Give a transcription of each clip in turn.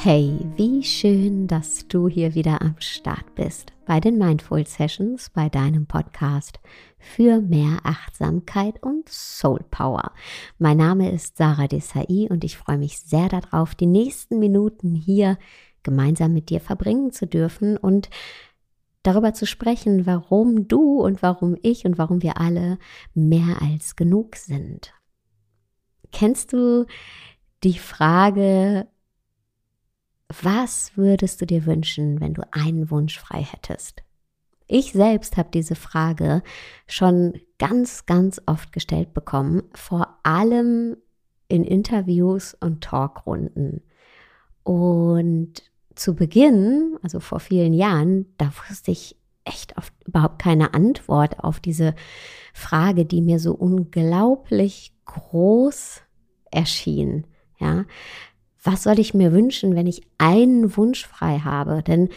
Hey, wie schön, dass du hier wieder am Start bist bei den Mindful Sessions, bei deinem Podcast für mehr Achtsamkeit und Soul Power. Mein Name ist Sarah Desai und ich freue mich sehr darauf, die nächsten Minuten hier gemeinsam mit dir verbringen zu dürfen und darüber zu sprechen, warum du und warum ich und warum wir alle mehr als genug sind. Kennst du die Frage, was würdest du dir wünschen, wenn du einen Wunsch frei hättest? Ich selbst habe diese Frage schon ganz, ganz oft gestellt bekommen, vor allem in Interviews und Talkrunden. Und zu Beginn, also vor vielen Jahren, da wusste ich echt oft überhaupt keine Antwort auf diese Frage, die mir so unglaublich groß erschien. Ja, was soll ich mir wünschen, wenn ich einen Wunsch frei habe? Denn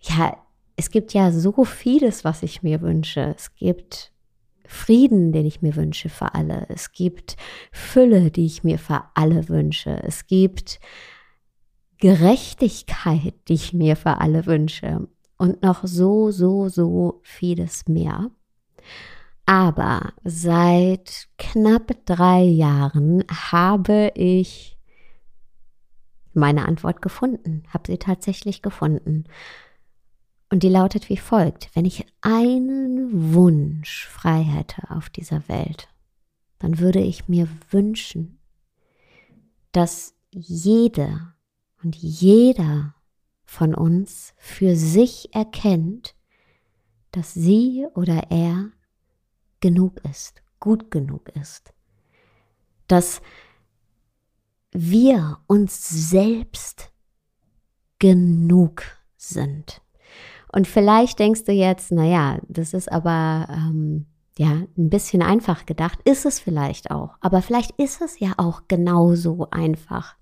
ja, es gibt ja so vieles, was ich mir wünsche. Es gibt Frieden, den ich mir wünsche für alle. Es gibt Fülle, die ich mir für alle wünsche. Es gibt Gerechtigkeit, die ich mir für alle wünsche. Und noch so, so, so vieles mehr. Aber seit knapp drei Jahren habe ich meine Antwort gefunden, habe sie tatsächlich gefunden. Und die lautet wie folgt, wenn ich einen Wunsch frei hätte auf dieser Welt, dann würde ich mir wünschen, dass jede und jeder von uns für sich erkennt, dass sie oder er genug ist, gut genug ist. Dass wir uns selbst genug sind. Und vielleicht denkst du jetzt, na ja, das ist aber ähm, ja ein bisschen einfach gedacht. Ist es vielleicht auch, aber vielleicht ist es ja auch genauso einfach.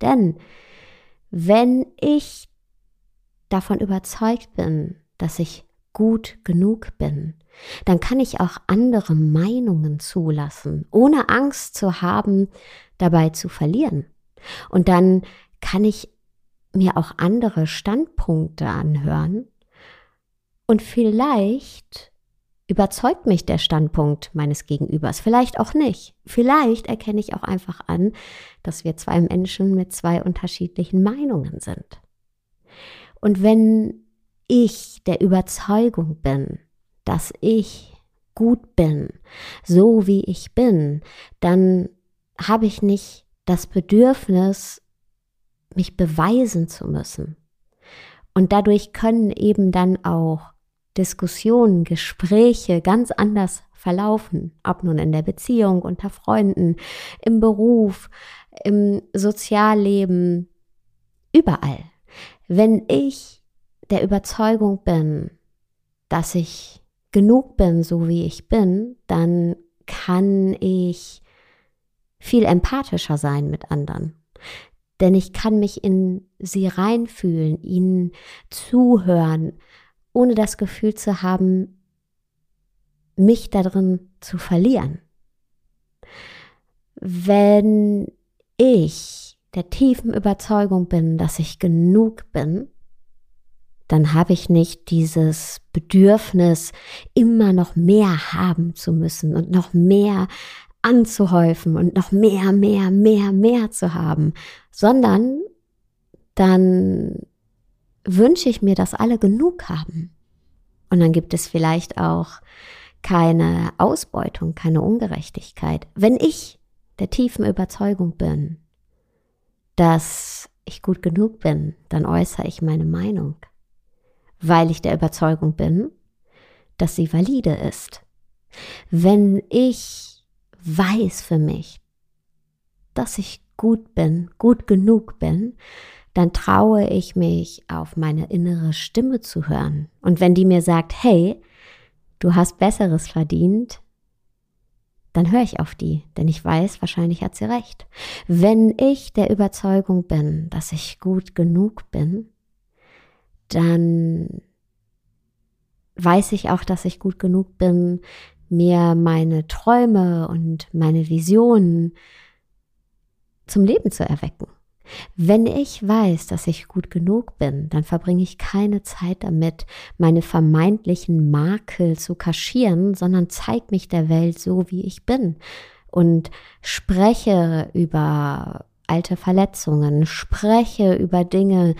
Denn wenn ich davon überzeugt bin, dass ich gut genug bin, dann kann ich auch andere Meinungen zulassen, ohne Angst zu haben, dabei zu verlieren. Und dann kann ich mir auch andere Standpunkte anhören und vielleicht überzeugt mich der Standpunkt meines Gegenübers, vielleicht auch nicht. Vielleicht erkenne ich auch einfach an, dass wir zwei Menschen mit zwei unterschiedlichen Meinungen sind. Und wenn ich der Überzeugung bin, dass ich gut bin, so wie ich bin, dann habe ich nicht das Bedürfnis, mich beweisen zu müssen. Und dadurch können eben dann auch Diskussionen, Gespräche ganz anders verlaufen, ob nun in der Beziehung, unter Freunden, im Beruf, im Sozialleben, überall. Wenn ich der Überzeugung bin, dass ich genug bin, so wie ich bin, dann kann ich viel empathischer sein mit anderen. Denn ich kann mich in sie reinfühlen, ihnen zuhören, ohne das Gefühl zu haben, mich darin zu verlieren. Wenn ich der tiefen Überzeugung bin, dass ich genug bin, dann habe ich nicht dieses Bedürfnis, immer noch mehr haben zu müssen und noch mehr anzuhäufen und noch mehr, mehr, mehr, mehr zu haben, sondern dann wünsche ich mir, dass alle genug haben. Und dann gibt es vielleicht auch keine Ausbeutung, keine Ungerechtigkeit. Wenn ich der tiefen Überzeugung bin, dass ich gut genug bin, dann äußere ich meine Meinung weil ich der Überzeugung bin, dass sie valide ist. Wenn ich weiß für mich, dass ich gut bin, gut genug bin, dann traue ich mich auf meine innere Stimme zu hören. Und wenn die mir sagt, hey, du hast Besseres verdient, dann höre ich auf die, denn ich weiß, wahrscheinlich hat sie recht. Wenn ich der Überzeugung bin, dass ich gut genug bin, dann weiß ich auch, dass ich gut genug bin, mir meine Träume und meine Visionen zum Leben zu erwecken. Wenn ich weiß, dass ich gut genug bin, dann verbringe ich keine Zeit damit, meine vermeintlichen Makel zu kaschieren, sondern zeige mich der Welt so, wie ich bin und spreche über alte Verletzungen, spreche über Dinge,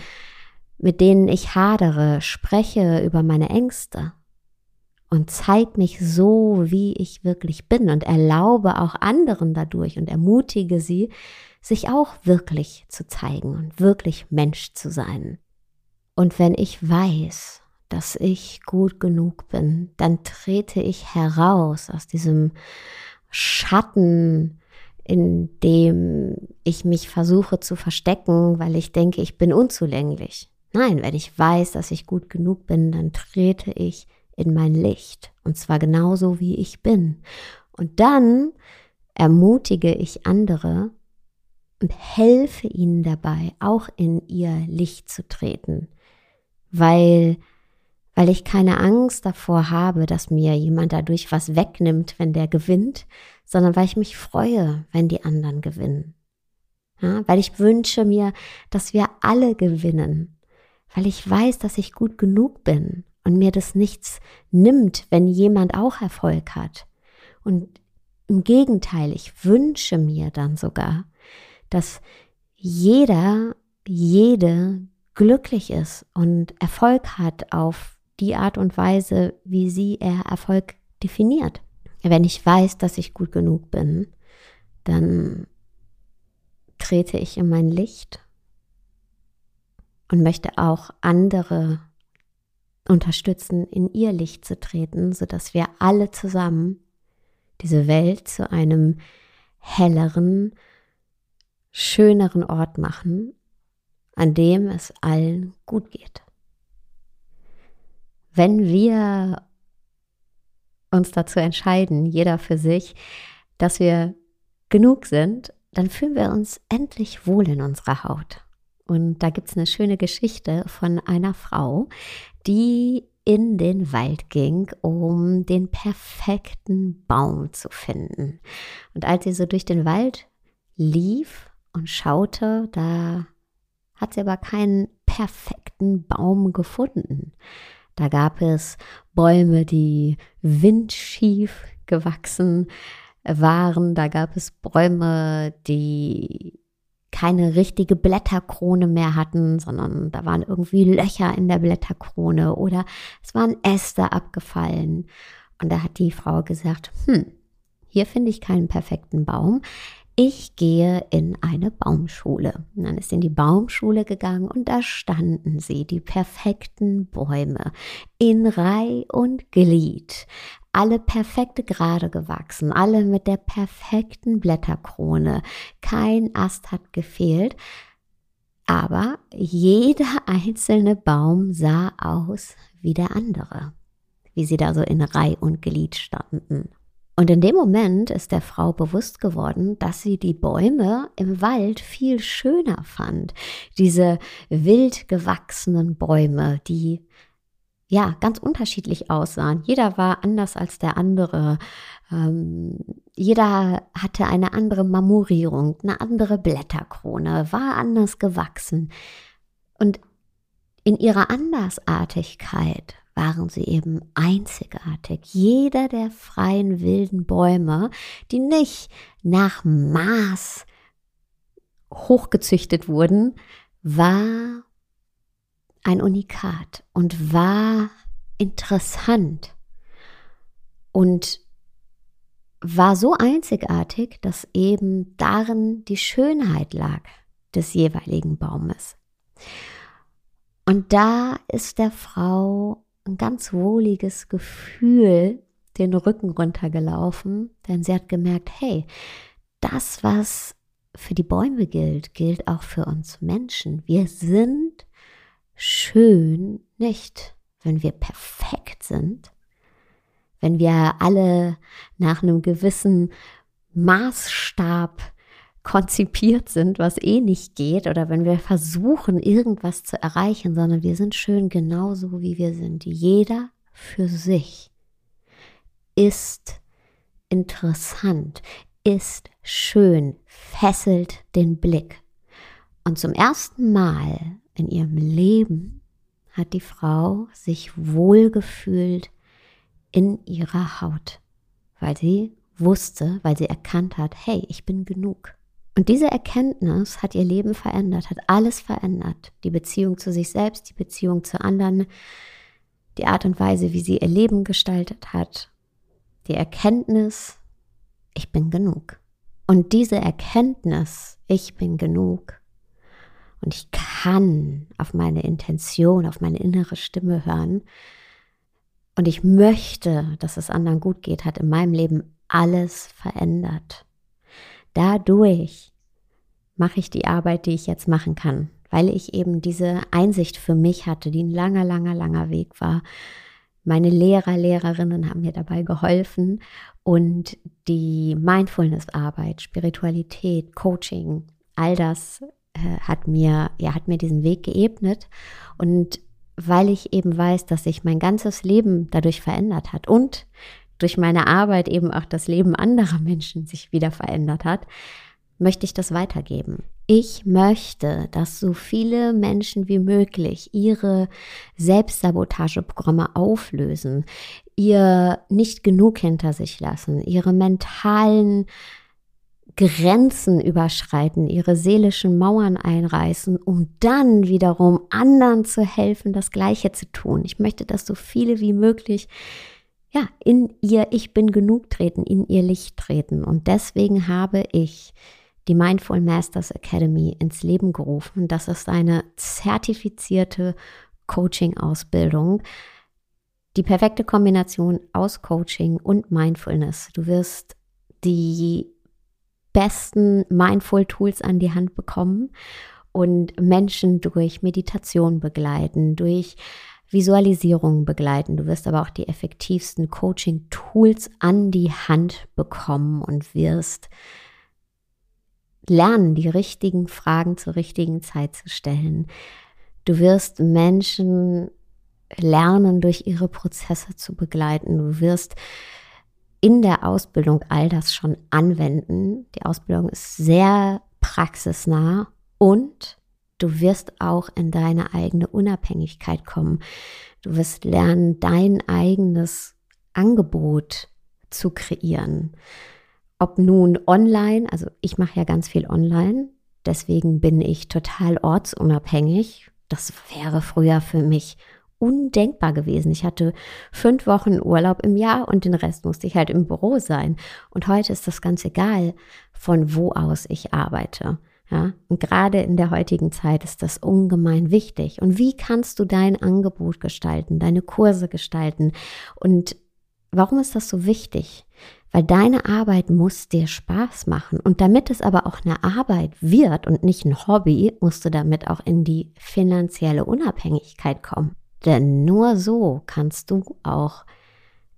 mit denen ich hadere, spreche über meine Ängste und zeig mich so, wie ich wirklich bin und erlaube auch anderen dadurch und ermutige sie, sich auch wirklich zu zeigen und wirklich Mensch zu sein. Und wenn ich weiß, dass ich gut genug bin, dann trete ich heraus aus diesem Schatten, in dem ich mich versuche zu verstecken, weil ich denke, ich bin unzulänglich. Nein, wenn ich weiß, dass ich gut genug bin, dann trete ich in mein Licht. Und zwar genauso, wie ich bin. Und dann ermutige ich andere und helfe ihnen dabei, auch in ihr Licht zu treten. Weil, weil ich keine Angst davor habe, dass mir jemand dadurch was wegnimmt, wenn der gewinnt, sondern weil ich mich freue, wenn die anderen gewinnen. Ja, weil ich wünsche mir, dass wir alle gewinnen, weil ich weiß, dass ich gut genug bin und mir das nichts nimmt, wenn jemand auch Erfolg hat. Und im Gegenteil, ich wünsche mir dann sogar, dass jeder, jede glücklich ist und Erfolg hat auf die Art und Weise, wie sie er Erfolg definiert. Wenn ich weiß, dass ich gut genug bin, dann trete ich in mein Licht und möchte auch andere unterstützen, in ihr Licht zu treten, sodass wir alle zusammen diese Welt zu einem helleren, schöneren Ort machen, an dem es allen gut geht. Wenn wir uns dazu entscheiden, jeder für sich, dass wir genug sind, dann fühlen wir uns endlich wohl in unserer Haut. Und da gibt es eine schöne Geschichte von einer Frau, die in den Wald ging, um den perfekten Baum zu finden. Und als sie so durch den Wald lief und schaute, da hat sie aber keinen perfekten Baum gefunden. Da gab es Bäume, die windschief gewachsen waren, da gab es Bäume, die keine richtige Blätterkrone mehr hatten, sondern da waren irgendwie Löcher in der Blätterkrone oder es waren Äste abgefallen. Und da hat die Frau gesagt, hm, hier finde ich keinen perfekten Baum. Ich gehe in eine Baumschule. Und dann ist in die Baumschule gegangen und da standen sie, die perfekten Bäume, in Reih und Glied alle perfekte gerade gewachsen, alle mit der perfekten Blätterkrone. Kein Ast hat gefehlt, aber jeder einzelne Baum sah aus wie der andere, wie sie da so in Reih und Glied standen. Und in dem Moment ist der Frau bewusst geworden, dass sie die Bäume im Wald viel schöner fand. Diese wild gewachsenen Bäume, die ja, ganz unterschiedlich aussahen. Jeder war anders als der andere. Ähm, jeder hatte eine andere Marmorierung, eine andere Blätterkrone, war anders gewachsen. Und in ihrer Andersartigkeit waren sie eben einzigartig. Jeder der freien wilden Bäume, die nicht nach Maß hochgezüchtet wurden, war ein Unikat und war interessant und war so einzigartig, dass eben darin die Schönheit lag des jeweiligen Baumes. Und da ist der Frau ein ganz wohliges Gefühl den Rücken runtergelaufen, denn sie hat gemerkt, hey, das, was für die Bäume gilt, gilt auch für uns Menschen. Wir sind schön nicht, wenn wir perfekt sind, wenn wir alle nach einem gewissen Maßstab konzipiert sind, was eh nicht geht, oder wenn wir versuchen, irgendwas zu erreichen, sondern wir sind schön genauso, wie wir sind. Jeder für sich ist interessant, ist schön, fesselt den Blick. Und zum ersten Mal in ihrem Leben hat die Frau sich wohlgefühlt in ihrer Haut, weil sie wusste, weil sie erkannt hat, hey, ich bin genug. Und diese Erkenntnis hat ihr Leben verändert, hat alles verändert. Die Beziehung zu sich selbst, die Beziehung zu anderen, die Art und Weise, wie sie ihr Leben gestaltet hat. Die Erkenntnis, ich bin genug. Und diese Erkenntnis, ich bin genug, und ich kann auf meine Intention, auf meine innere Stimme hören, und ich möchte, dass es anderen gut geht, hat in meinem Leben alles verändert. Dadurch mache ich die Arbeit, die ich jetzt machen kann, weil ich eben diese Einsicht für mich hatte, die ein langer, langer, langer Weg war. Meine Lehrer, Lehrerinnen haben mir dabei geholfen und die Mindfulness-Arbeit, Spiritualität, Coaching, all das äh, hat mir, ja, hat mir diesen Weg geebnet und weil ich eben weiß, dass sich mein ganzes Leben dadurch verändert hat und durch meine Arbeit eben auch das Leben anderer Menschen sich wieder verändert hat, möchte ich das weitergeben. Ich möchte, dass so viele Menschen wie möglich ihre Selbstsabotageprogramme auflösen, ihr nicht genug hinter sich lassen, ihre mentalen Grenzen überschreiten, ihre seelischen Mauern einreißen, um dann wiederum anderen zu helfen, das Gleiche zu tun. Ich möchte, dass so viele wie möglich ja, in ihr Ich bin genug treten, in ihr Licht treten. Und deswegen habe ich die Mindful Masters Academy ins Leben gerufen. Das ist eine zertifizierte Coaching-Ausbildung. Die perfekte Kombination aus Coaching und Mindfulness. Du wirst die besten Mindful Tools an die Hand bekommen und Menschen durch Meditation begleiten, durch Visualisierungen begleiten. Du wirst aber auch die effektivsten Coaching-Tools an die Hand bekommen und wirst lernen, die richtigen Fragen zur richtigen Zeit zu stellen. Du wirst Menschen lernen, durch ihre Prozesse zu begleiten. Du wirst in der Ausbildung all das schon anwenden. Die Ausbildung ist sehr praxisnah und Du wirst auch in deine eigene Unabhängigkeit kommen. Du wirst lernen, dein eigenes Angebot zu kreieren. Ob nun online, also ich mache ja ganz viel online, deswegen bin ich total ortsunabhängig. Das wäre früher für mich undenkbar gewesen. Ich hatte fünf Wochen Urlaub im Jahr und den Rest musste ich halt im Büro sein. Und heute ist das ganz egal, von wo aus ich arbeite. Ja, und gerade in der heutigen Zeit ist das ungemein wichtig. Und wie kannst du dein Angebot gestalten, deine Kurse gestalten? Und warum ist das so wichtig? Weil deine Arbeit muss dir Spaß machen. Und damit es aber auch eine Arbeit wird und nicht ein Hobby, musst du damit auch in die finanzielle Unabhängigkeit kommen. Denn nur so kannst du auch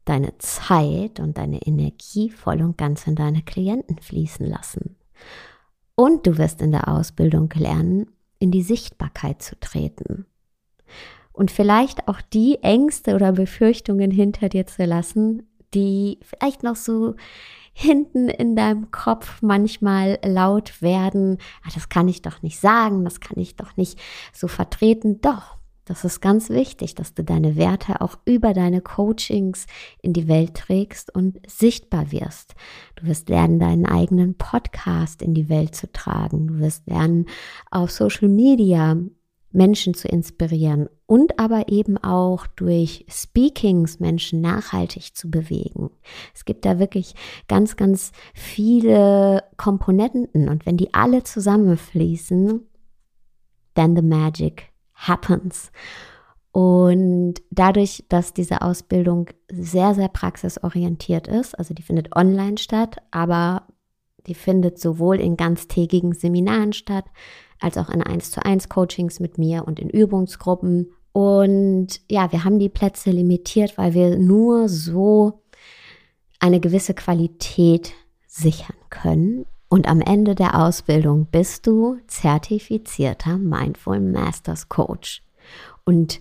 deine Zeit und deine Energie voll und ganz in deine Klienten fließen lassen. Und du wirst in der Ausbildung lernen, in die Sichtbarkeit zu treten. Und vielleicht auch die Ängste oder Befürchtungen hinter dir zu lassen, die vielleicht noch so hinten in deinem Kopf manchmal laut werden. Ah, das kann ich doch nicht sagen, das kann ich doch nicht so vertreten. Doch, das ist ganz wichtig, dass du deine Werte auch über deine Coachings in die Welt trägst und sichtbar wirst. Du wirst lernen, deinen eigenen Podcast in die Welt zu tragen. Du wirst lernen, auf Social Media Menschen zu inspirieren und aber eben auch durch Speakings Menschen nachhaltig zu bewegen. Es gibt da wirklich ganz, ganz viele Komponenten und wenn die alle zusammenfließen, then the magic happens. Und dadurch, dass diese Ausbildung sehr, sehr praxisorientiert ist, also die findet online statt, aber die findet sowohl in ganztägigen Seminaren statt, als auch in 1 zu 1 Coachings mit mir und in Übungsgruppen. Und ja, wir haben die Plätze limitiert, weil wir nur so eine gewisse Qualität sichern können. Und am Ende der Ausbildung bist du zertifizierter Mindful Masters Coach. Und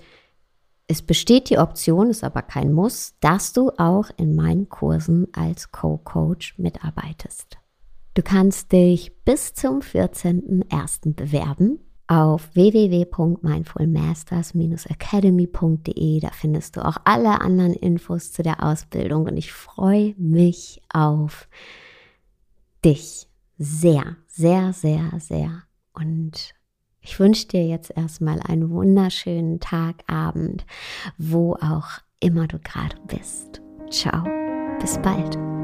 es besteht die Option, ist aber kein Muss, dass du auch in meinen Kursen als Co-Coach mitarbeitest. Du kannst dich bis zum 14.01. bewerben auf www.mindfulmasters-academy.de. Da findest du auch alle anderen Infos zu der Ausbildung und ich freue mich auf dich sehr, sehr, sehr, sehr. Und ich wünsche dir jetzt erstmal einen wunderschönen Tag, Abend, wo auch immer du gerade bist. Ciao, bis bald.